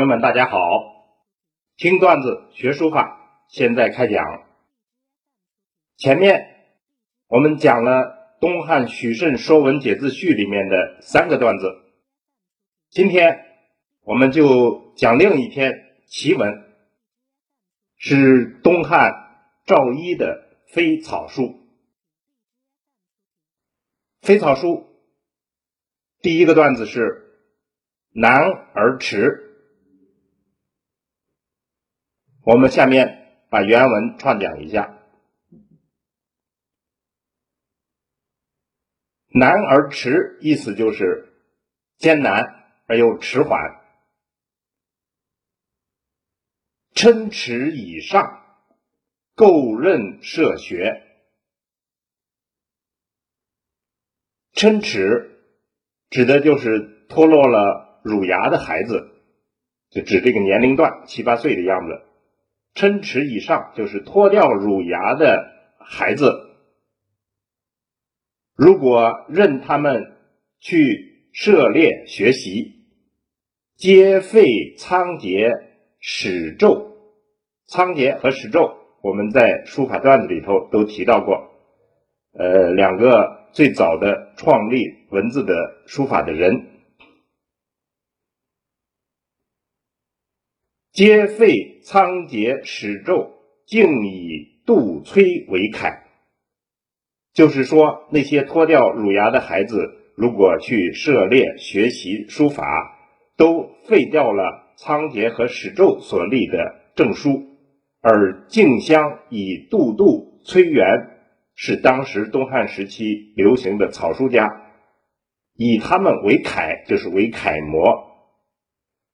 朋友们，大家好！听段子学书法，现在开讲。前面我们讲了东汉许慎《说文解字序》里面的三个段子，今天我们就讲另一篇奇文，是东汉赵一的《飞草书》。飞草书第一个段子是“难而迟”。我们下面把原文串讲一下：“难而迟”，意思就是艰难而又迟缓。琛池以上，垢刃涉学。琛池指的就是脱落了乳牙的孩子，就指这个年龄段七八岁的样子。琛池以上就是脱掉乳牙的孩子，如果任他们去涉猎学习，皆废仓颉始胄。仓颉和始胄，我们在书法段子里头都提到过，呃，两个最早的创立文字的书法的人。皆废仓颉始胄，竟以杜崔为楷。就是说，那些脱掉乳牙的孩子，如果去涉猎学习书法，都废掉了仓颉和始胄所立的证书，而竞相以杜杜、崔元是当时东汉时期流行的草书家，以他们为楷，就是为楷模，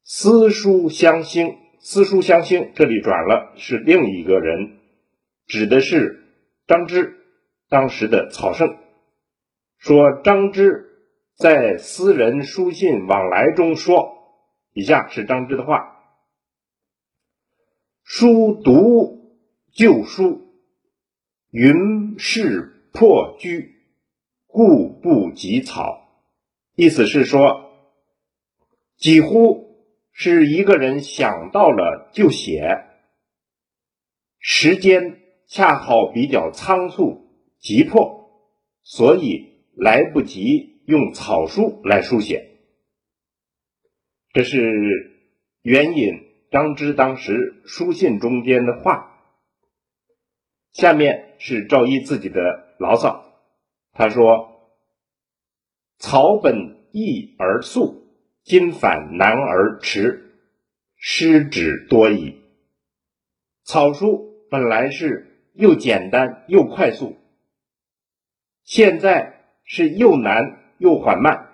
私书相兴。私书相兴，这里转了是另一个人，指的是张芝，当时的草圣。说张芝在私人书信往来中说，以下是张芝的话：书读旧书，云是破居，故不及草。意思是说，几乎。是一个人想到了就写，时间恰好比较仓促急迫，所以来不及用草书来书写。这是援引张芝当时书信中间的话。下面是赵一自己的牢骚，他说：“草本易而速。”今反难而迟，失之多矣。草书本来是又简单又快速，现在是又难又缓慢，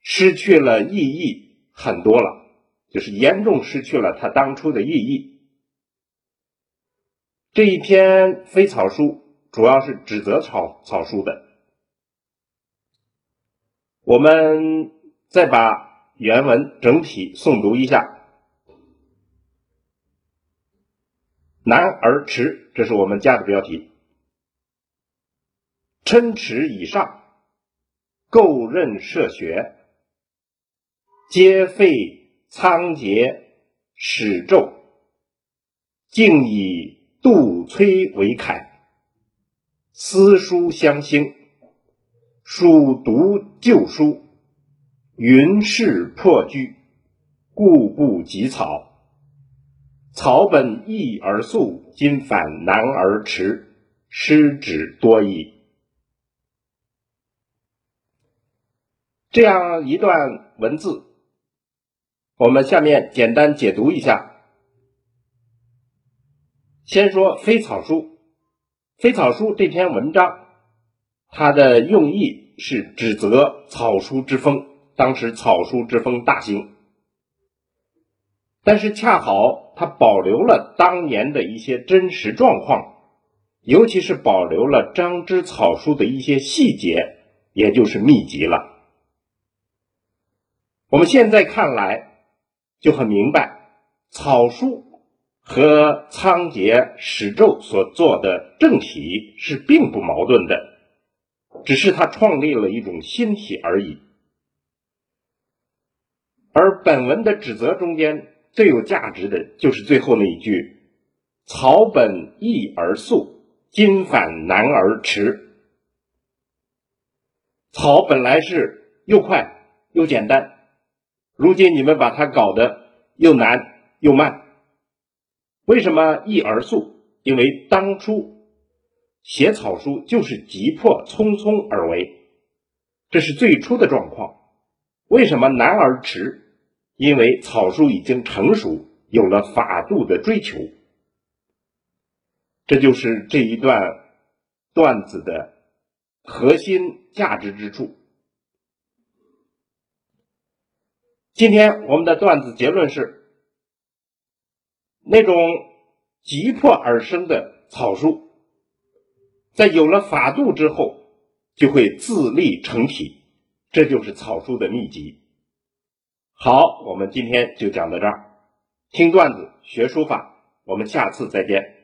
失去了意义很多了，就是严重失去了它当初的意义。这一篇非草书主要是指责草草书的，我们。再把原文整体诵读一下。难而迟，这是我们加的标题。琛池以上，垢刃涉学，皆废仓颉始胄，竟以杜崔为楷。私书相兴，属读旧书。云势破居，故不及草。草本易而速，今反难而迟，失之多矣。这样一段文字，我们下面简单解读一下。先说《飞草书》，《飞草书》这篇文章，它的用意是指责草书之风。当时草书之风大兴，但是恰好它保留了当年的一些真实状况，尤其是保留了张芝草书的一些细节，也就是秘籍了。我们现在看来就很明白，草书和仓颉史胄所做的正体是并不矛盾的，只是他创立了一种新体而已。而本文的指责中间最有价值的就是最后那一句：“草本易而速，今反难而迟。”草本来是又快又简单，如今你们把它搞得又难又慢。为什么易而速？因为当初写草书就是急迫匆匆而为，这是最初的状况。为什么难而迟？因为草书已经成熟，有了法度的追求。这就是这一段段子的核心价值之处。今天我们的段子结论是：那种急迫而生的草书，在有了法度之后，就会自立成体。这就是草书的秘籍。好，我们今天就讲到这儿。听段子学书法，我们下次再见。